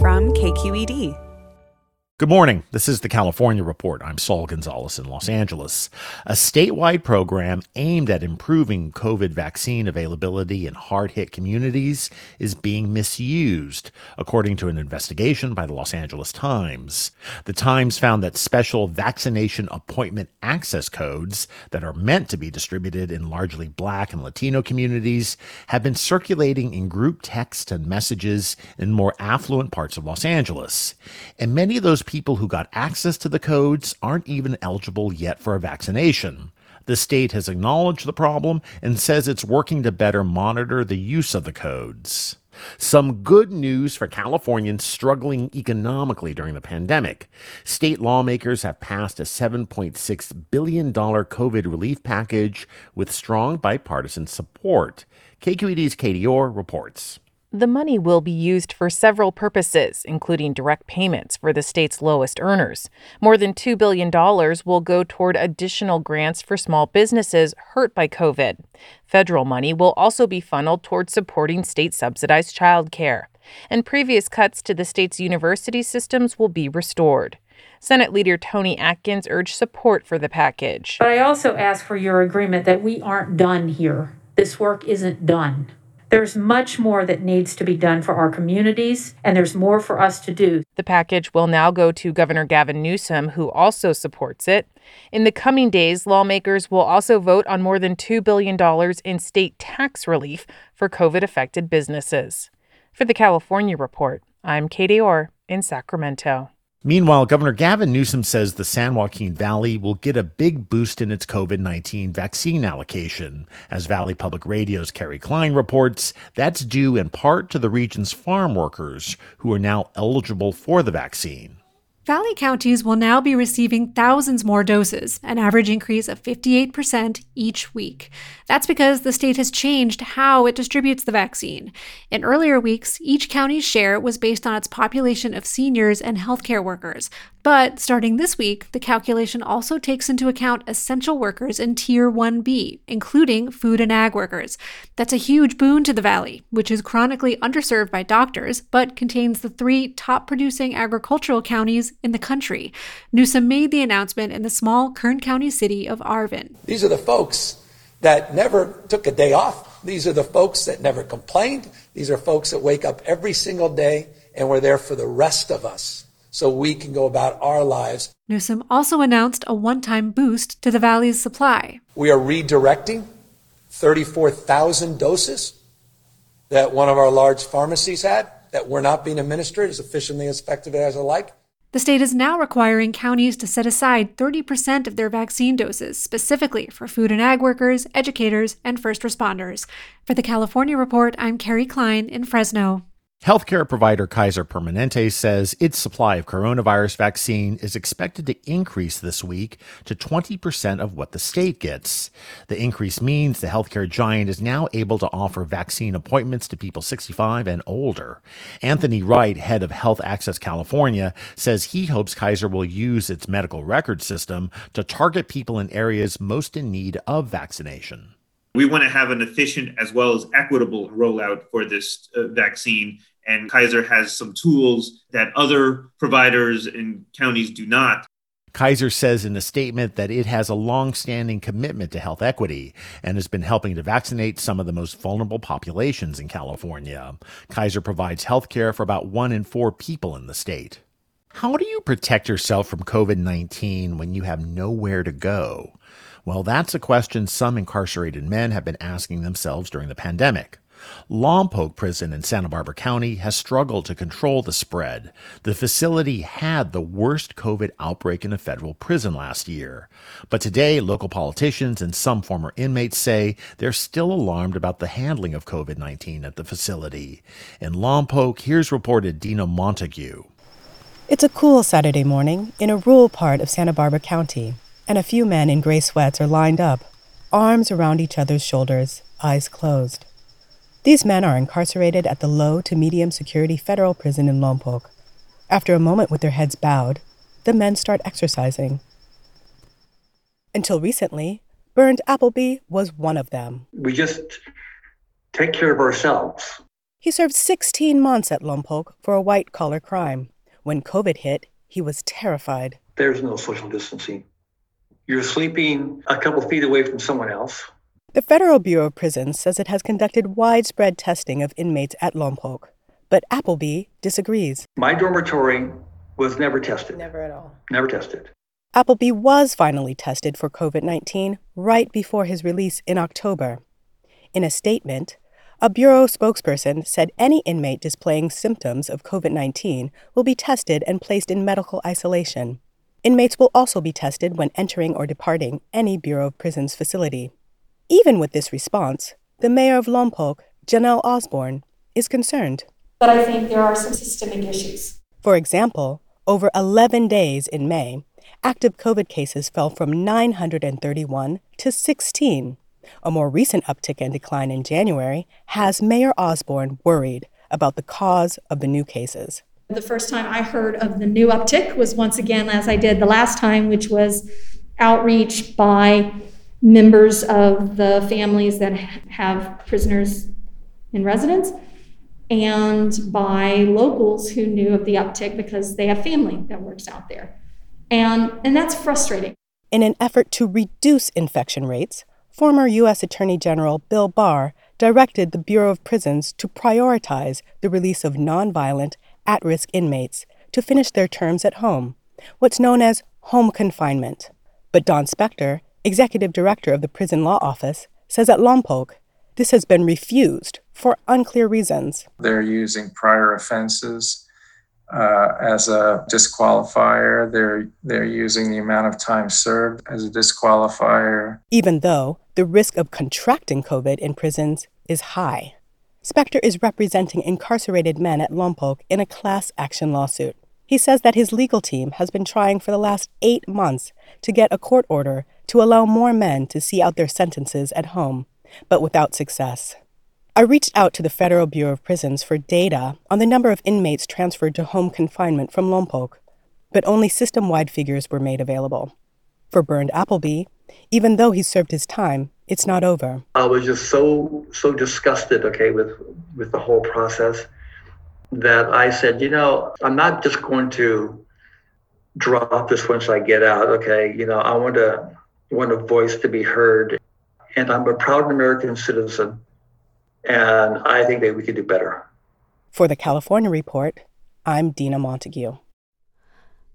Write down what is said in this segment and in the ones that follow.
From KQED. Good morning. This is the California Report. I'm Saul Gonzalez in Los Angeles. A statewide program aimed at improving COVID vaccine availability in hard hit communities is being misused, according to an investigation by the Los Angeles Times. The Times found that special vaccination appointment access codes that are meant to be distributed in largely black and Latino communities have been circulating in group texts and messages in more affluent parts of Los Angeles. And many of those people who got access to the codes aren't even eligible yet for a vaccination. The state has acknowledged the problem and says it's working to better monitor the use of the codes. Some good news for Californians struggling economically during the pandemic. State lawmakers have passed a $7.6 billion COVID relief package with strong bipartisan support. KQED's Katie Orr reports. The money will be used for several purposes, including direct payments for the state's lowest earners. More than $2 billion will go toward additional grants for small businesses hurt by COVID. Federal money will also be funneled toward supporting state subsidized childcare. And previous cuts to the state's university systems will be restored. Senate Leader Toni Atkins urged support for the package. But I also ask for your agreement that we aren't done here. This work isn't done. There's much more that needs to be done for our communities, and there's more for us to do. The package will now go to Governor Gavin Newsom, who also supports it. In the coming days, lawmakers will also vote on more than $2 billion in state tax relief for COVID affected businesses. For the California Report, I'm Katie Orr in Sacramento. Meanwhile, Governor Gavin Newsom says the San Joaquin Valley will get a big boost in its COVID 19 vaccine allocation. As Valley Public Radio's Kerry Klein reports, that's due in part to the region's farm workers who are now eligible for the vaccine. Valley counties will now be receiving thousands more doses, an average increase of 58% each week. That's because the state has changed how it distributes the vaccine. In earlier weeks, each county's share was based on its population of seniors and healthcare workers. But starting this week, the calculation also takes into account essential workers in Tier 1B, including food and ag workers. That's a huge boon to the Valley, which is chronically underserved by doctors, but contains the three top producing agricultural counties in the country. Newsom made the announcement in the small Kern County city of Arvin. These are the folks that never took a day off. These are the folks that never complained. These are folks that wake up every single day and were there for the rest of us so we can go about our lives. Newsom also announced a one time boost to the Valley's supply. We are redirecting 34,000 doses that one of our large pharmacies had that were not being administered as efficiently as effectively as I like. The state is now requiring counties to set aside 30% of their vaccine doses specifically for food and ag workers, educators, and first responders. For the California Report, I'm Kerry Klein in Fresno. Healthcare provider Kaiser Permanente says its supply of coronavirus vaccine is expected to increase this week to 20% of what the state gets. The increase means the healthcare giant is now able to offer vaccine appointments to people 65 and older. Anthony Wright, head of Health Access California, says he hopes Kaiser will use its medical record system to target people in areas most in need of vaccination. We want to have an efficient as well as equitable rollout for this uh, vaccine. And Kaiser has some tools that other providers and counties do not. Kaiser says in a statement that it has a long standing commitment to health equity and has been helping to vaccinate some of the most vulnerable populations in California. Kaiser provides health care for about one in four people in the state. How do you protect yourself from COVID 19 when you have nowhere to go? Well, that's a question some incarcerated men have been asking themselves during the pandemic. Lompoc Prison in Santa Barbara County has struggled to control the spread. The facility had the worst COVID outbreak in a federal prison last year. But today, local politicians and some former inmates say they're still alarmed about the handling of COVID 19 at the facility. In Lompoc, here's reported Dena Montague. It's a cool Saturday morning in a rural part of Santa Barbara County, and a few men in gray sweats are lined up, arms around each other's shoulders, eyes closed. These men are incarcerated at the low to medium security federal prison in Lompoc. After a moment with their heads bowed, the men start exercising. Until recently, Bernd Appleby was one of them. We just take care of ourselves. He served 16 months at Lompoc for a white collar crime. When COVID hit, he was terrified. There's no social distancing. You're sleeping a couple feet away from someone else. The Federal Bureau of Prisons says it has conducted widespread testing of inmates at Lompoc, but Appleby disagrees. My dormitory was never tested. Never at all. Never tested. Appleby was finally tested for COVID 19 right before his release in October. In a statement, a Bureau spokesperson said any inmate displaying symptoms of COVID 19 will be tested and placed in medical isolation. Inmates will also be tested when entering or departing any Bureau of Prisons facility. Even with this response, the mayor of Lompoc, Jenelle Osborne, is concerned. But I think there are some systemic issues. For example, over 11 days in May, active COVID cases fell from 931 to 16. A more recent uptick and decline in January has Mayor Osborne worried about the cause of the new cases. The first time I heard of the new uptick was once again, as I did the last time, which was outreach by members of the families that have prisoners in residence and by locals who knew of the uptick because they have family that works out there. And, and that's frustrating. In an effort to reduce infection rates, former U.S. Attorney General Bill Barr directed the Bureau of Prisons to prioritize the release of nonviolent, at risk inmates to finish their terms at home, what's known as home confinement. But Don Specter, executive director of the Prison Law Office, says at Lompoc this has been refused for unclear reasons. They're using prior offenses uh, as a disqualifier. They're they're using the amount of time served as a disqualifier. Even though the risk of contracting COVID in prisons is high. Specter is representing incarcerated men at Lompoc in a class action lawsuit. He says that his legal team has been trying for the last eight months to get a court order to allow more men to see out their sentences at home, but without success. I reached out to the Federal Bureau of Prisons for data on the number of inmates transferred to home confinement from Lompoc, but only system wide figures were made available. For Burned Appleby, even though he served his time, it's not over. I was just so so disgusted, okay, with with the whole process that I said, you know, I'm not just going to drop this once I get out. Okay, you know, I want to want a voice to be heard, and I'm a proud American citizen, and I think that we could do better. For the California Report, I'm Dena Montague.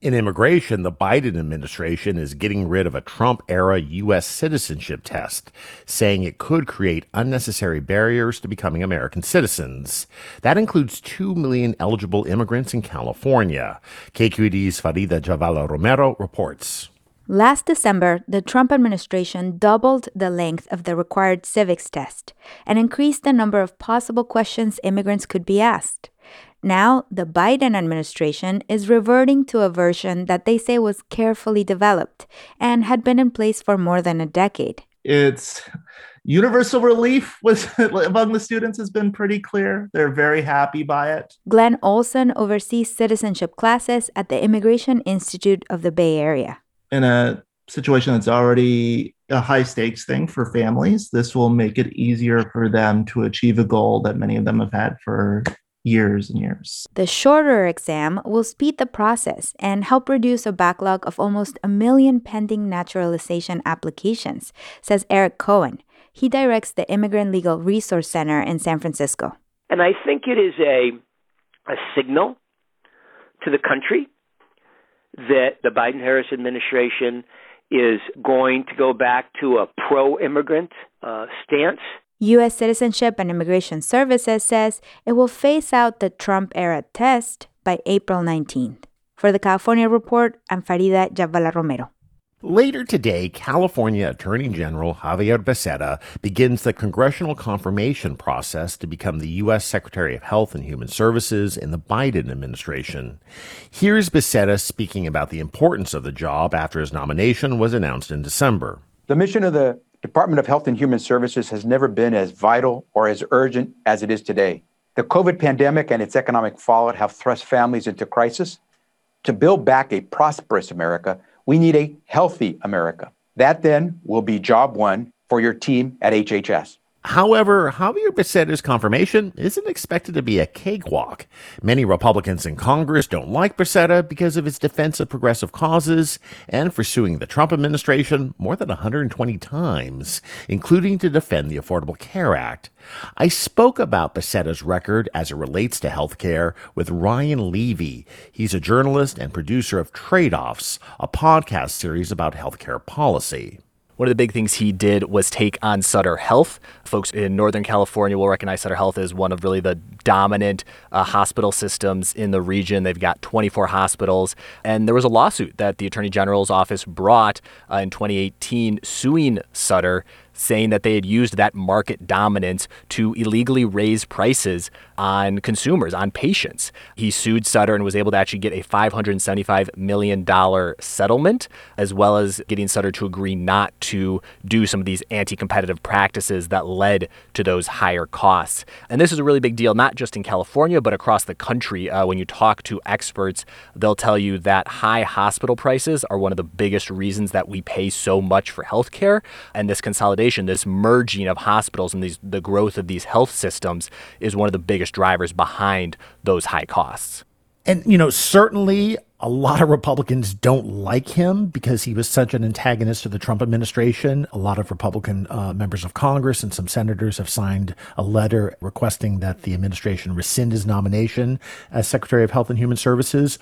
In immigration, the Biden administration is getting rid of a Trump era U.S. citizenship test, saying it could create unnecessary barriers to becoming American citizens. That includes 2 million eligible immigrants in California. KQED's Farida Jhabvala Romero reports. Last December, the Trump administration doubled the length of the required civics test and increased the number of possible questions immigrants could be asked. Now, the Biden administration is reverting to a version that they say was carefully developed and had been in place for more than a decade. It's universal relief was among the students has been pretty clear. They're very happy by it. Glenn Olson oversees citizenship classes at the Immigration Institute of the Bay Area. In a situation that's already a high stakes thing for families, this will make it easier for them to achieve a goal that many of them have had for years and years. The shorter exam will speed the process and help reduce a backlog of almost a million pending naturalization applications, says Eric Cohen. He directs the Immigrant Legal Resource Center in San Francisco. And I think it is a, a signal to the country that the Biden Harris administration is going to go back to a pro immigrant uh, stance. U.S. Citizenship and Immigration Services says it will phase out the Trump era test by April 19th. For the California Report, I'm Farida Jhabvala Romero. Later today, California Attorney General Xavier Becerra begins the congressional confirmation process to become the U.S. Secretary of Health and Human Services in the Biden administration. Here's Becerra speaking about the importance of the job after his nomination was announced in December. The mission of the Department of Health and Human Services has never been as vital or as urgent as it is today. The COVID pandemic and its economic fallout have thrust families into crisis. To build back a prosperous America, we need a healthy America. That then will be job one for your team at HHS. However, Xavier Becerra's confirmation isn't expected to be a cakewalk. Many Republicans in Congress don't like Becerra because of his defense of progressive causes and for suing the Trump administration more than 120 times, including to defend the Affordable Care Act. I spoke about Becerra's record as it relates to healthcare with Ryan Levi. He's a journalist and producer of Tradeoffs, a podcast series about healthcare policy. One of the big things he did was take on Sutter Health. Folks in Northern California will recognize Sutter Health as one of really the dominant uh, hospital systems in the region. They've got 24 hospitals. And there was a lawsuit that the Attorney General's office brought uh, in 2018 suing Sutter saying that they had used that market dominance to illegally raise prices on consumers, on patients. He sued Sutter and was able to actually get a $575 million settlement, as well as getting Sutter to agree not to do some of these anti competitive practices that led to those higher costs. And this is a really big deal, not just in California, but across the country. Uh, when you talk to experts, they'll tell you that high hospital prices are one of the biggest reasons that we pay so much for healthcare. And this consolidation this merging of hospitals and these, the growth of these health systems is one of the biggest drivers behind those high costs. And, you know, certainly a lot of Republicans don't like him because he was such an antagonist to the Trump administration. A lot of Republican uh, members of Congress and some senators have signed a letter requesting that the administration rescind his nomination as Secretary of Health and Human Services.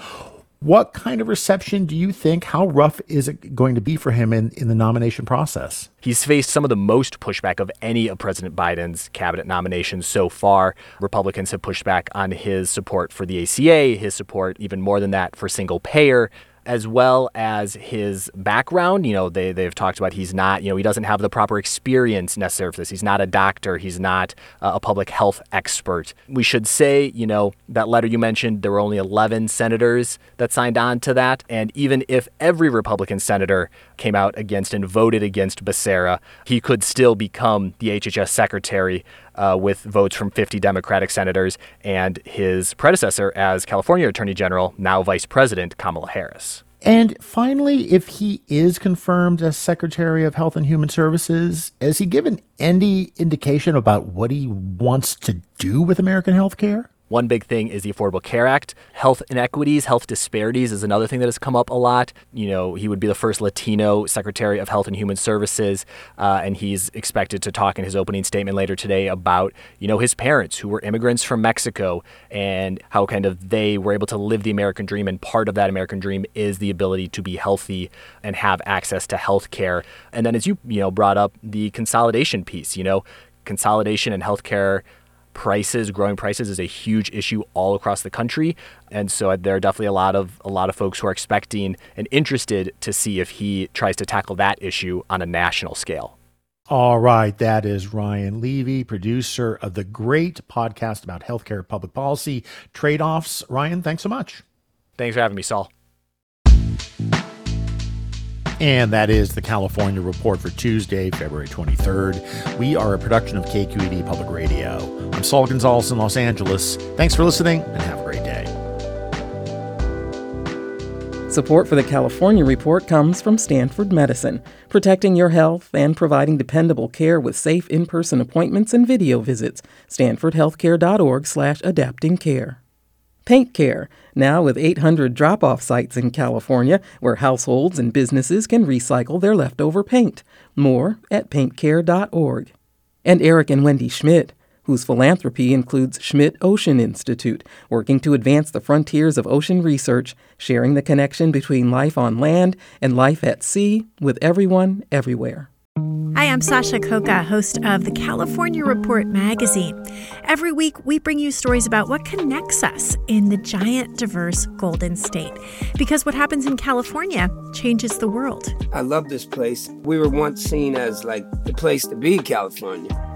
What kind of reception do you think? How rough is it going to be for him in, in the nomination process? He's faced some of the most pushback of any of President Biden's cabinet nominations so far. Republicans have pushed back on his support for the ACA, his support, even more than that, for single payer as well as his background. You know, they, they've talked about he's not, you know, he doesn't have the proper experience necessary for this. He's not a doctor. He's not uh, a public health expert. We should say, you know, that letter you mentioned, there were only 11 senators that signed on to that. And even if every Republican senator came out against and voted against Becerra, he could still become the HHS secretary uh, with votes from 50 Democratic senators and his predecessor as California Attorney General, now Vice President Kamala Harris. And finally, if he is confirmed as Secretary of Health and Human Services, has he given any indication about what he wants to do with American health care? One big thing is the Affordable Care Act. Health inequities, health disparities is another thing that has come up a lot. You know, he would be the first Latino Secretary of Health and Human Services, uh, and he's expected to talk in his opening statement later today about, you know, his parents who were immigrants from Mexico and how kind of they were able to live the American dream. And part of that American dream is the ability to be healthy and have access to health care. And then, as you, you know, brought up the consolidation piece, you know, consolidation and healthcare prices, growing prices is a huge issue all across the country. And so uh, there are definitely a lot of a lot of folks who are expecting and interested to see if he tries to tackle that issue on a national scale. All right, that is Ryan Levi, producer of the great podcast about healthcare public policy Tradeoffs. Ryan, thanks so much. Thanks for having me, Saul. And that is the California Report for Tuesday, February 23rd. We are a production of KQED Public Radio. I'm Saul Gonzalez in Los Angeles. Thanks for listening and have a great day. Support for the California Report comes from Stanford Medicine, protecting your health and providing dependable care with safe in-person appointments and video visits. StanfordHealthcare.org slash adapting care. PaintCare, now with 800 drop off sites in California where households and businesses can recycle their leftover paint. More at paintcare.org. And Eric and Wendy Schmidt, whose philanthropy includes Schmidt Ocean Institute, working to advance the frontiers of ocean research, sharing the connection between life on land and life at sea with everyone, everywhere. Hi, I'm Sasha Khokha, host of the California Report magazine. Every week, we bring you stories about what connects us in the giant, diverse Golden State. Because what happens in California changes the world. I love this place. We were once seen as like the place to be, California.